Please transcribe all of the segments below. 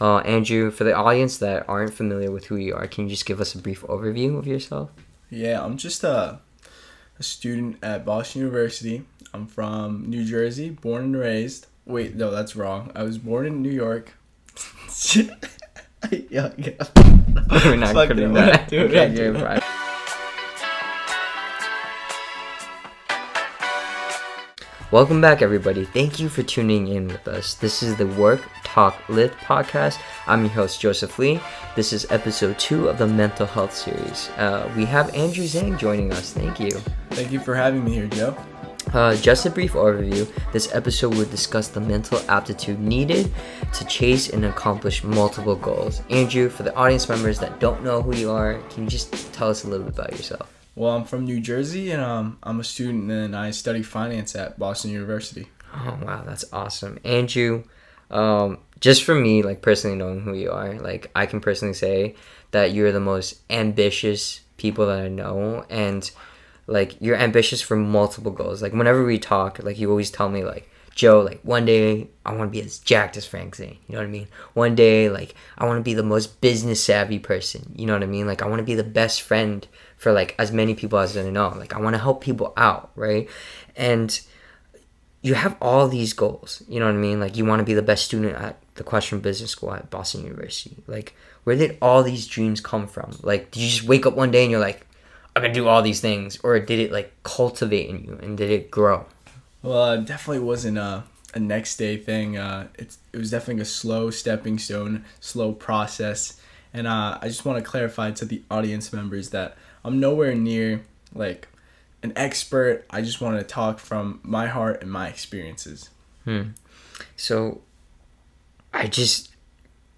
Uh, Andrew, for the audience that aren't familiar with who you are, can you just give us a brief overview of yourself? Yeah, I'm just a, a student at Boston University. I'm from New Jersey, born and raised. Wait, no, that's wrong. I was born in New York. yeah, yeah. We're not cutting that. we're not doing Okay, it. you're. Welcome back, everybody. Thank you for tuning in with us. This is the Work Talk Lit podcast. I'm your host, Joseph Lee. This is episode two of the mental health series. Uh, we have Andrew Zhang joining us. Thank you. Thank you for having me here, Joe. Uh, just a brief overview. This episode will discuss the mental aptitude needed to chase and accomplish multiple goals. Andrew, for the audience members that don't know who you are, can you just tell us a little bit about yourself? Well, I'm from New Jersey, and um, I'm a student, and I study finance at Boston University. Oh wow, that's awesome, Andrew. Um, just for me, like personally knowing who you are, like I can personally say that you're the most ambitious people that I know, and like you're ambitious for multiple goals. Like whenever we talk, like you always tell me like Joe, like one day I want to be as jacked as Frank Zane. You know what I mean? One day, like I want to be the most business savvy person. You know what I mean? Like I want to be the best friend for like as many people as I know. Like I want to help people out, right? And you have all these goals. You know what I mean? Like you want to be the best student at the Questrom Business School at Boston University. Like where did all these dreams come from? Like did you just wake up one day and you're like, I'm gonna do all these things, or did it like cultivate in you and did it grow? Well, it definitely wasn't a, a next day thing. Uh, it's it was definitely a slow stepping stone, slow process. And uh, I just want to clarify to the audience members that I'm nowhere near like an expert. I just want to talk from my heart and my experiences. Hmm. So I just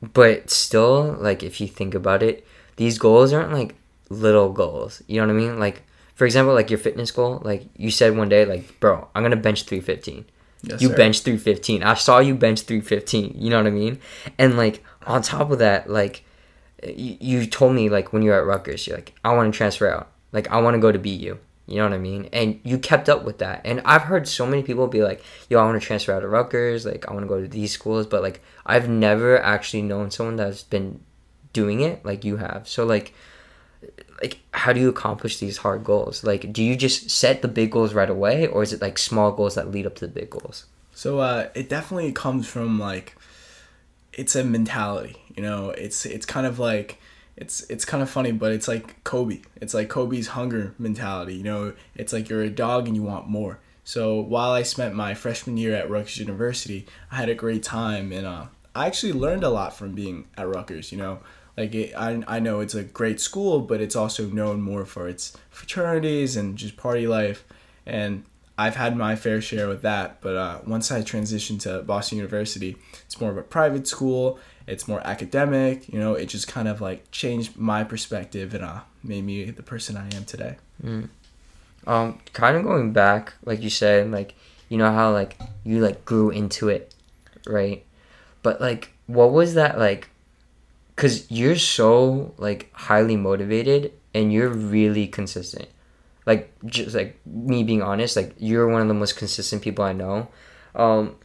but still like if you think about it, these goals aren't like little goals. You know what I mean? Like for example, like your fitness goal, like you said one day like, "Bro, I'm going to bench 315." Yes, you sir. bench 315. I saw you bench 315. You know what I mean? And like on top of that, like you, you told me like when you were at Rutgers, you're like, I want to transfer out. Like I want to go to BU. You know what I mean? And you kept up with that. And I've heard so many people be like, yo, I want to transfer out of Rutgers. Like I want to go to these schools. But like I've never actually known someone that's been doing it like you have. So like like how do you accomplish these hard goals? Like do you just set the big goals right away or is it like small goals that lead up to the big goals? So uh, it definitely comes from like it's a mentality, you know. It's it's kind of like it's it's kind of funny, but it's like Kobe. It's like Kobe's hunger mentality, you know. It's like you're a dog and you want more. So while I spent my freshman year at Rutgers University, I had a great time and uh, I actually learned a lot from being at Rutgers. You know, like it, I I know it's a great school, but it's also known more for its fraternities and just party life and I've had my fair share with that, but uh, once I transitioned to Boston University, it's more of a private school. It's more academic. You know, it just kind of like changed my perspective and uh, made me the person I am today. Um, kind of going back, like you said, like you know how like you like grew into it, right? But like, what was that like? Cause you're so like highly motivated and you're really consistent. Like just like me being honest, like you're one of the most consistent people I know. Um,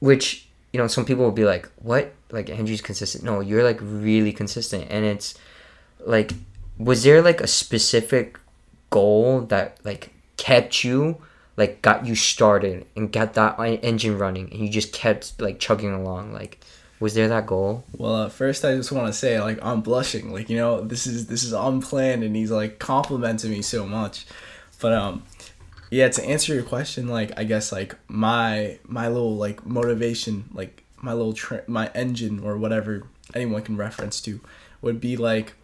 which you know some people will be like, "What? Like Andrew's consistent?" No, you're like really consistent, and it's like, was there like a specific goal that like kept you like got you started and got that engine running and you just kept like chugging along like was there that goal Well, uh, first I just want to say like I'm blushing. Like you know, this is this is unplanned, and he's like complimenting me so much. But um, yeah, to answer your question, like I guess like my my little like motivation, like my little my engine or whatever anyone can reference to, would be like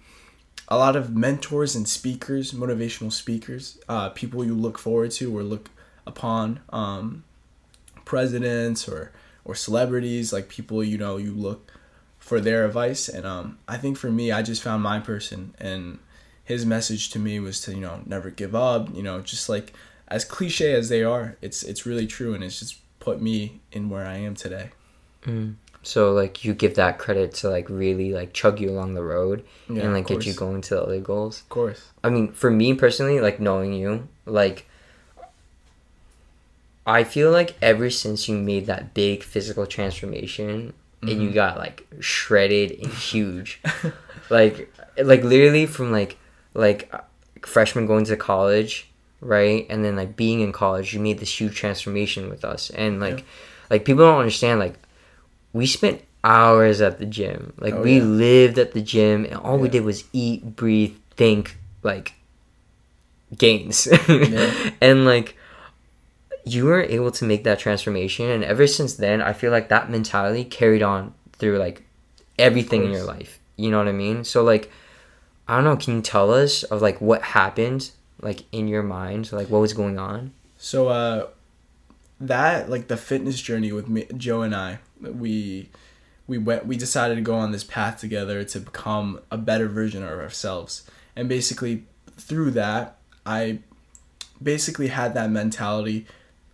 a lot of mentors and speakers, motivational speakers, uh, people you look forward to or look upon, um, presidents or or celebrities, like people you know you look for their advice. And um, I think for me, I just found my person, and his message to me was to you know never give up. You know, just like as cliche as they are, it's it's really true, and it's just put me in where I am today. so like you give that credit to like really like chug you along the road Yeah, and like get you going to the other goals Of course. I mean, for me personally, like knowing you, like I feel like ever since you made that big physical transformation, and you got like shredded and huge, like like literally from like like uh, freshman going to college, right, and then like being in college, you made this huge transformation with us, and like like people don't understand like we spent hours at the gym, like Oh, we yeah. lived at the gym, and all we did was eat, breathe, think, like gains, Yeah. and like you were able to make that transformation and ever since then i feel like that mentality carried on through like everything in your life. You know what i mean? So like i don't know can you tell us of like what happened like in your mind? Like what was going on? So uh that like the fitness journey with me, Joe and I, we we went we decided to go on this path together to become a better version of ourselves. And basically through that, I basically had that mentality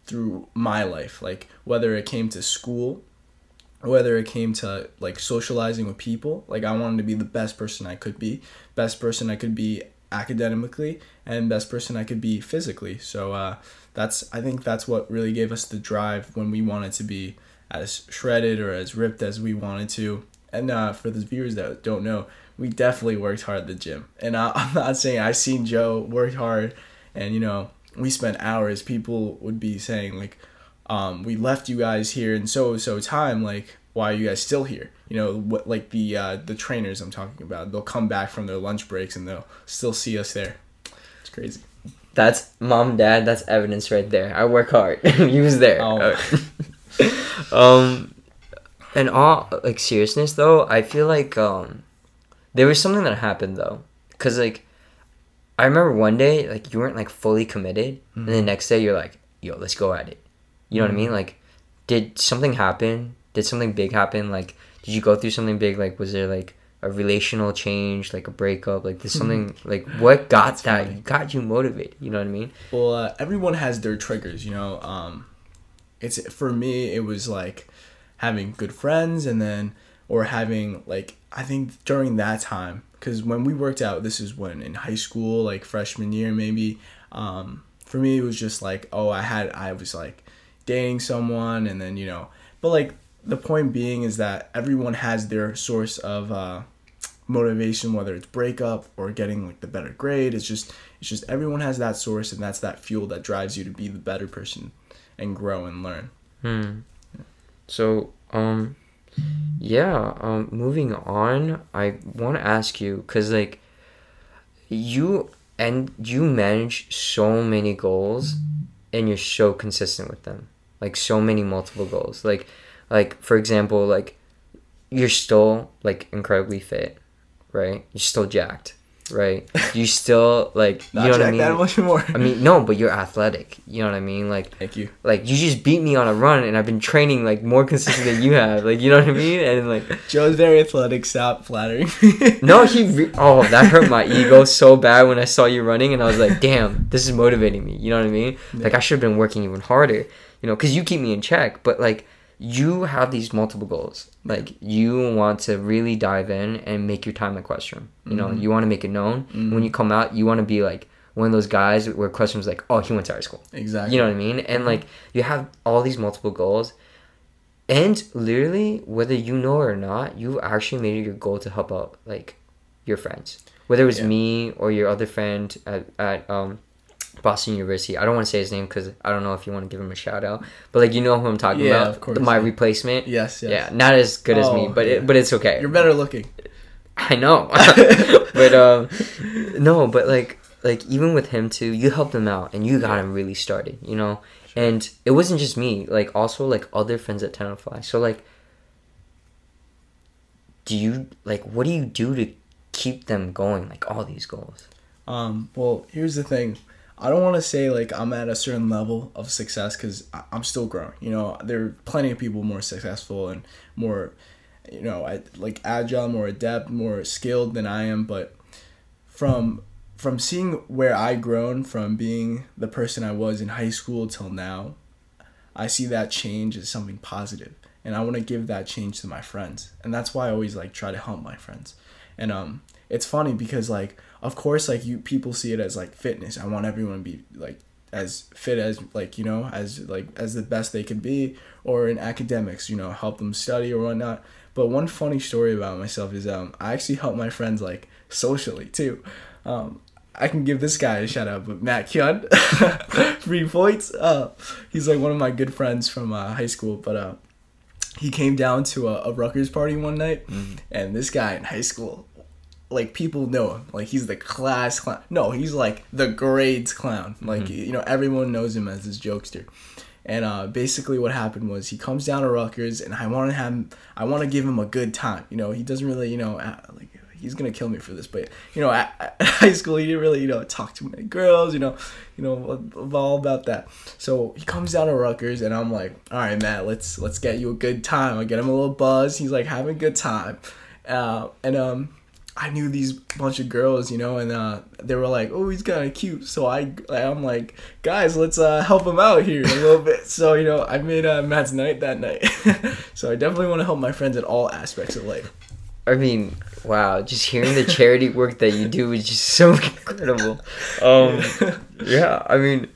through my life, like whether it came to school, whether it came to like socializing with people, like I wanted to be the best person I could be, best person I could be academically, and best person I could be physically. So uh, that's I think that's what really gave us the drive when we wanted to be as shredded or as ripped as we wanted to. And uh, for the viewers that don't know, we definitely worked hard at the gym. And I, I'm not saying I seen Joe work hard, and you know we spent hours. People would be saying like, um, "We left you guys here in so so time. Like, why are you guys still here?" You know, what like the uh, the trainers I'm talking about. They'll come back from their lunch breaks and they'll still see us there. It's crazy. that's mom dad that's evidence right there i work hard he was there Oh. um in all like seriousness though i feel like um there was something that happened though because like i remember one day like you weren't like fully committed and the next day you're like yo let's go at it. You know what i mean? Like did something happen? Did something big happen? Like did you go through something big? Like was there like a relational change like a breakup? Like did something like what got that funny. got you motivated? You know what i mean? Well, uh, everyone has their triggers, you know. Um, it's for me, it was like having good friends, and then or having like I think during that time, because when we worked out, this is when in high school, like freshman year maybe. Um, for me, it was just like oh, I had I was like dating someone, and then you know, but like the point being is that everyone has their source of uh, motivation whether it's breakup or getting like the better grade it's just it's just everyone has that source and that's that fuel that drives you to be the better person and grow and learn Hmm. So, um, yeah. Um, moving on, I want to ask you because like you and you manage so many goals, and you're so consistent with them. Like so many multiple goals. Like, like for example, like you're still like incredibly fit, right? You're still jacked, right? You still like you know what I mean. that much more I mean, no, but you're athletic. You know what I mean? Like, thank you like you just beat me on a run and I've been training like more consistent than you have. Like you know what I mean? And like joe's very athletic stop flattering me no, he re- oh that hurt my ego so bad when I saw you running and I was like, damn, this is motivating me. You know what I mean? Like I should have been working even harder. You know, because you keep me in check. But like you have these multiple goals. Like you want to really dive in and make your time at Questrom. You know, you want to make it known. When you come out, you want to be like one of those guys where Questrom's like, oh, he went to our school. exactly You know what I mean? And like you have all these multiple goals. And literally, whether you know it or not, you actually made it your goal to help out like your friends. Whether it was Yeah. me or your other friend at, at um Boston University. I don't want to say his name because I don't know if you want to give him a shout out. But like you know who I'm talking about. Yeah, about. of course, My yeah. replacement. yes yes Yeah, not as good as me, Oh, but yeah. it, but it's okay. you're better looking I know, but um, no, but like like even with him too, you helped him out and you got him really started, you know. And it wasn't just me, like also like other friends at Tenafly. So like, do you like what do you do to keep them going? Like all these goals. Um, well, here's the thing. I don't want to say like I'm at a certain level of success because I'm still growing. You know, there are plenty of people more successful and more, you know, like agile, more adept, more skilled than I am. But from from seeing where I've grown from being the person I was in high school till now, I see that change as something positive, and I want to give that change to my friends, and that's why I always like try to help my friends, and um, it's funny because like of course like you people see it as like fitness. I want everyone to be like as fit as like you know as like as the best they can be, or in academics, you know, help them study or whatnot. But one funny story about myself is um I actually help my friends like socially too. Um, I can give this guy a shout out, but Matt Kyun, three points. Uh, he's like one of my good friends from uh, high school, but uh, he came down to a, a Rutgers party one night, and this guy in high school, like people know him, like he's the class clown. No, he's like the grades clown. Like you know, everyone knows him as this jokester. And uh, basically, what happened was he comes down to Rutgers, and I want to have, I want to give him a good time. You know, he doesn't really, you know, uh, like he's gonna kill me for this, but you know, at, at high school he didn't really, you know, talk to many girls. You know, you know, all about that. So he comes down to Rutgers, and I'm like, all right, Matt, let's let's get you a good time. I get him a little buzz. He's like having a good time, uh, and um. I knew these bunch of girls, you know, and uh, they were like, "Oh, he's kind of cute." So I, I'm like, "Guys, let's uh, help him out here a little bit." So you know, I made uh, Matt's night that night. so I definitely want to help my friends in all aspects of life. I mean, wow, just hearing the charity work that you do is just so incredible. Um, yeah, I mean,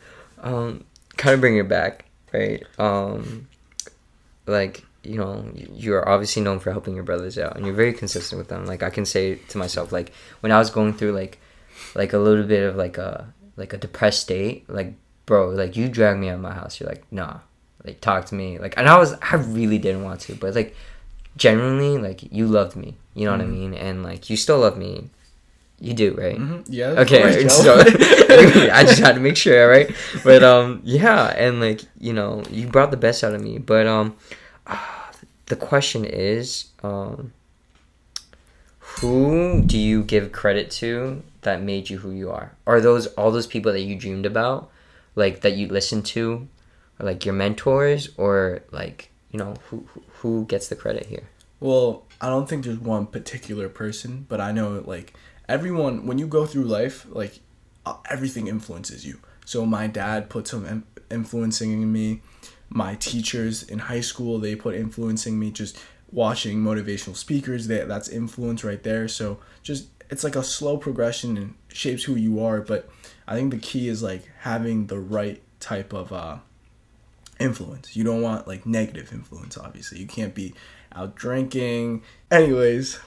um, kind of bring it back, right? Um, like you know, you're obviously known for helping your brothers out, and you're very consistent with them. Like I can say to myself, like when I was going through like, like a little bit of like a like a depressed state, like bro, like you dragged me out of my house. You're like, nah, like talk to me, like, and I was I really didn't want to, but like genuinely, like you loved me. You know what I mean? And like you still love me. You do, right? Mhm. Yeah. Okay, so I just had to make sure, right? But um, yeah, and like you know, you brought the best out of me. But um, the question is, um, who do you give credit to that made you who you are? Are those all those people that you dreamed about, like that you listened to, or like your mentors, or like you know who who- gets the credit here? Well, I don't think there's one particular person, but I know like everyone when you go through life, like everything influences you. So my dad put some influencing in me. My teachers in high school, they put influencing me just watching motivational speakers. That that's influence right there. So just it's like a slow progression and shapes who you are, but I think the key is like having the right type of uh influence. You don't want like negative influence, obviously. You can't be out drinking. Anyways,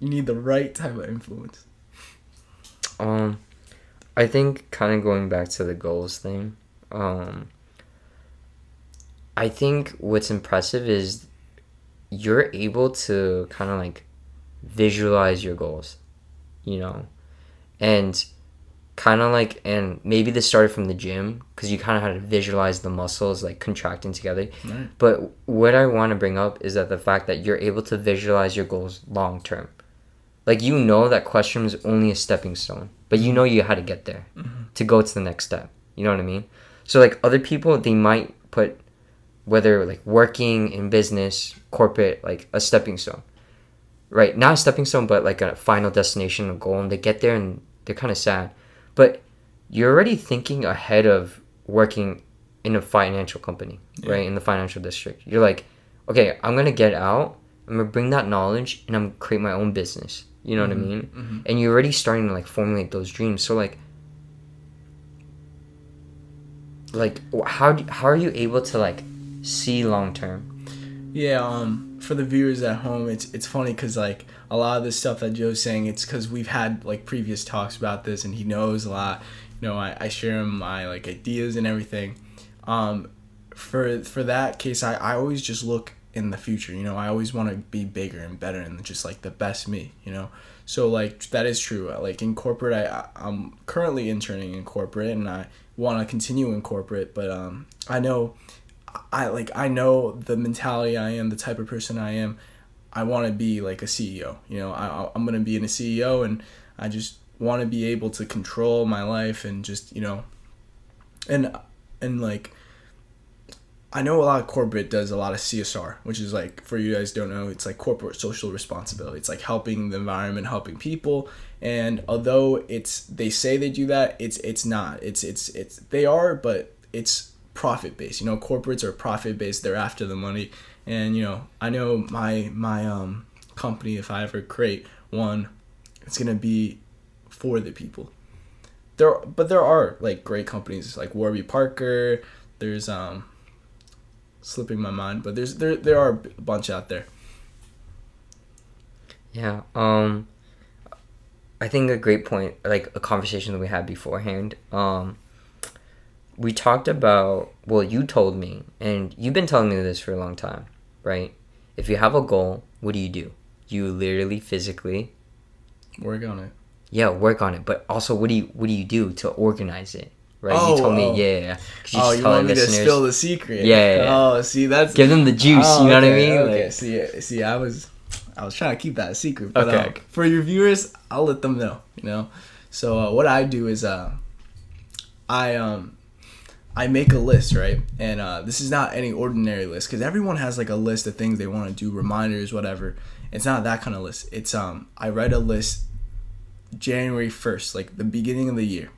you need the right type of influence. Um, I think kind of going back to the goals thing. Um, I think what's impressive is you're able to kind of like visualize your goals, you know, and kind of like and maybe this started from the gym because you kind of had to visualize the muscles like contracting together. Right. But what I want to bring up is that the fact that you're able to visualize your goals long term. Like you know that Questrom is only a stepping stone, but you know you had to get there mm-hmm. to go to the next step. You know what I mean? So like other people, they might put whether like working in business, corporate, like a stepping stone, right? Not a stepping stone, but like a final destination, a goal, and they get there and they're kind of sad. But you're already thinking ahead of working in a financial company, right? In the financial district. You're like, okay, I'm gonna get out. I'm gonna bring that knowledge and I'm gonna create my own business. You know what I mm-hmm. mean? Mm-hmm. And you're already starting to like formulate those dreams. So like, like how do, how are you able to like see long term? Yeah, um, for the viewers at home, it's it's funny because like a lot of the stuff that Joe's saying, it's because we've had like previous talks about this, and he knows a lot. You know, I, I share him my like ideas and everything. Um, for for that case, I, I always just look in the future. You know, I always want to be bigger and better and just like the best me. You know, so like that is true. Like in corporate, I- I'm currently interning in corporate, and I want to continue in corporate, but um, I know I like I know the mentality I am, the type of person I am. I want to be like a CEO. You know, I I'm gonna be in a CEO, and I just want to be able to control my life and just you know, and and like. I know a lot of corporate does a lot of CSR, which is like for you guys don't know, it's like corporate social responsibility. It's like helping the environment, helping people. And although it's they say they do that, it's it's not. It's it's it's they are, but it's profit based. You know, corporates are profit based. They're after the money. And you know, I know my my um company if I ever create one, it's gonna be for the people. There, but there are like great companies like Warby Parker. There's um, slipping my mind, but there's there there are a bunch out there. Yeah. Um I think a great point like a conversation that we had beforehand. Um we talked about well, you told me and you've been telling me this for a long time, right? If you have a goal, what do you do? You literally physically Work on it. yeah, work on it, but also what do you what do you do to organize it? Right? Oh, you told me oh. yeah, yeah. Could oh, you want me to spill the secret? Yeah, yeah, yeah. Oh, see, that's Give them the juice, Oh, you know what I mean? Okay. Like- see, see, I was, I was trying to keep that a secret, but Okay, um, for your viewers, I'll let them know. You know, so uh, what I do is, uh, I um, I make a list, right? And uh, this is not any ordinary list because everyone has like a list of things they want to do, reminders, whatever. It's not that kind of list. It's um, I write a list January first, like the beginning of the year,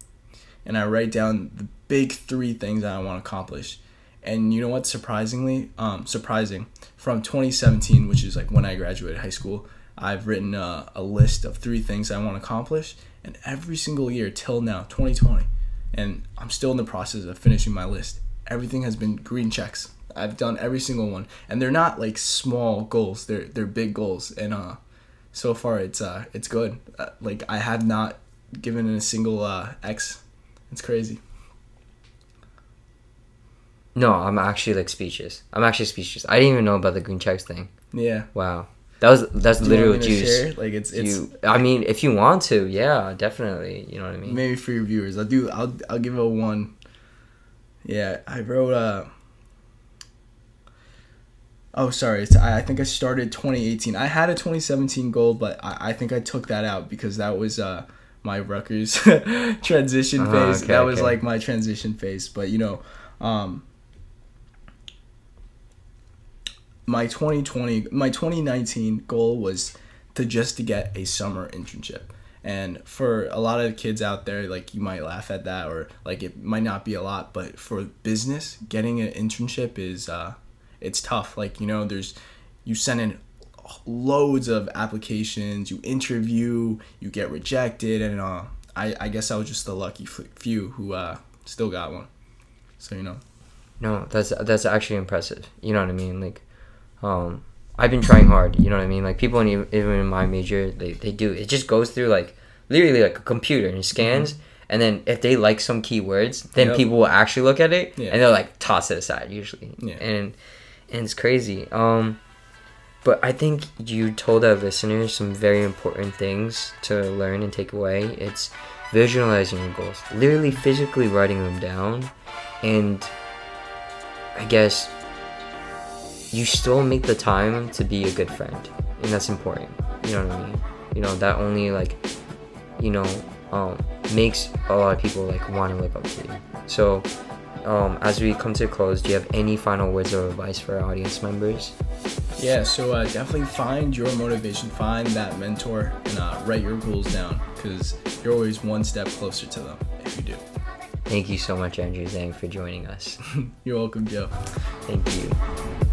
and I write down the big three things that I want to accomplish. And you know what? surprisingly um, surprising from 2017, which is like when I graduated high school, I've written a, a list of three things I want to accomplish, and every single year till now, 2020, and I'm still in the process of finishing my list. Everything has been green checks. I've done every single one, and they're not like small goals. They're they're big goals, and uh, so far it's uh it's good. Uh, like I have not given a single uh X. It's crazy. No, I'm actually like speechless. I'm actually speechless. I didn't even know about the green checks thing. Yeah. Wow. That was that's Do you literal want juice. share? Like it's it's you I mean, if you want to, yeah, definitely. You know what I mean? maybe for your viewers. I'll do. I'll I'll give it a one. Yeah, I wrote. Uh, oh, sorry. It's, I I think I started 2018. I had a 2017 goal, but I, I think I took that out because that was uh my Rutgers transition Uh-huh, phase. okay, that was okay. like my transition phase. But you know, um, my 2020, my 2019 goal was to just to get a summer internship. And for a lot of kids out there, like you might laugh at that, or like it might not be a lot, but for business, getting an internship is uh, it's tough. Like you know, there's you send in loads of applications, you interview, you get rejected, and uh, I I guess I was just the lucky few who uh, still got one. So you know, No, that's that's actually impressive. You know what I mean? Like, um, I've been trying hard. You know what I mean? Like people in even in my major, they they do. It just goes through like literally like a computer and it scans. And then if they like some keywords, then Yep. people will actually look at it Yeah. and they'll like toss it aside usually. Yeah. And and it's crazy. Um, but I think you told our listeners some very important things to learn and take away. It's visualizing your goals, literally physically writing them down, and I guess you still make the time to be a good friend, and that's important. You know what I mean? You know that only like, you know, um, makes a lot of people like want to look up to you. So, um, as we come to a close, do you have any final words of advice for our audience members? Yeah, so uh, definitely find your motivation, find that mentor, and uh, write your goals down because you're always one step closer to them if you do. Thank you so much, Andrew Zhang, for joining us. You're welcome, Joe. Thank you.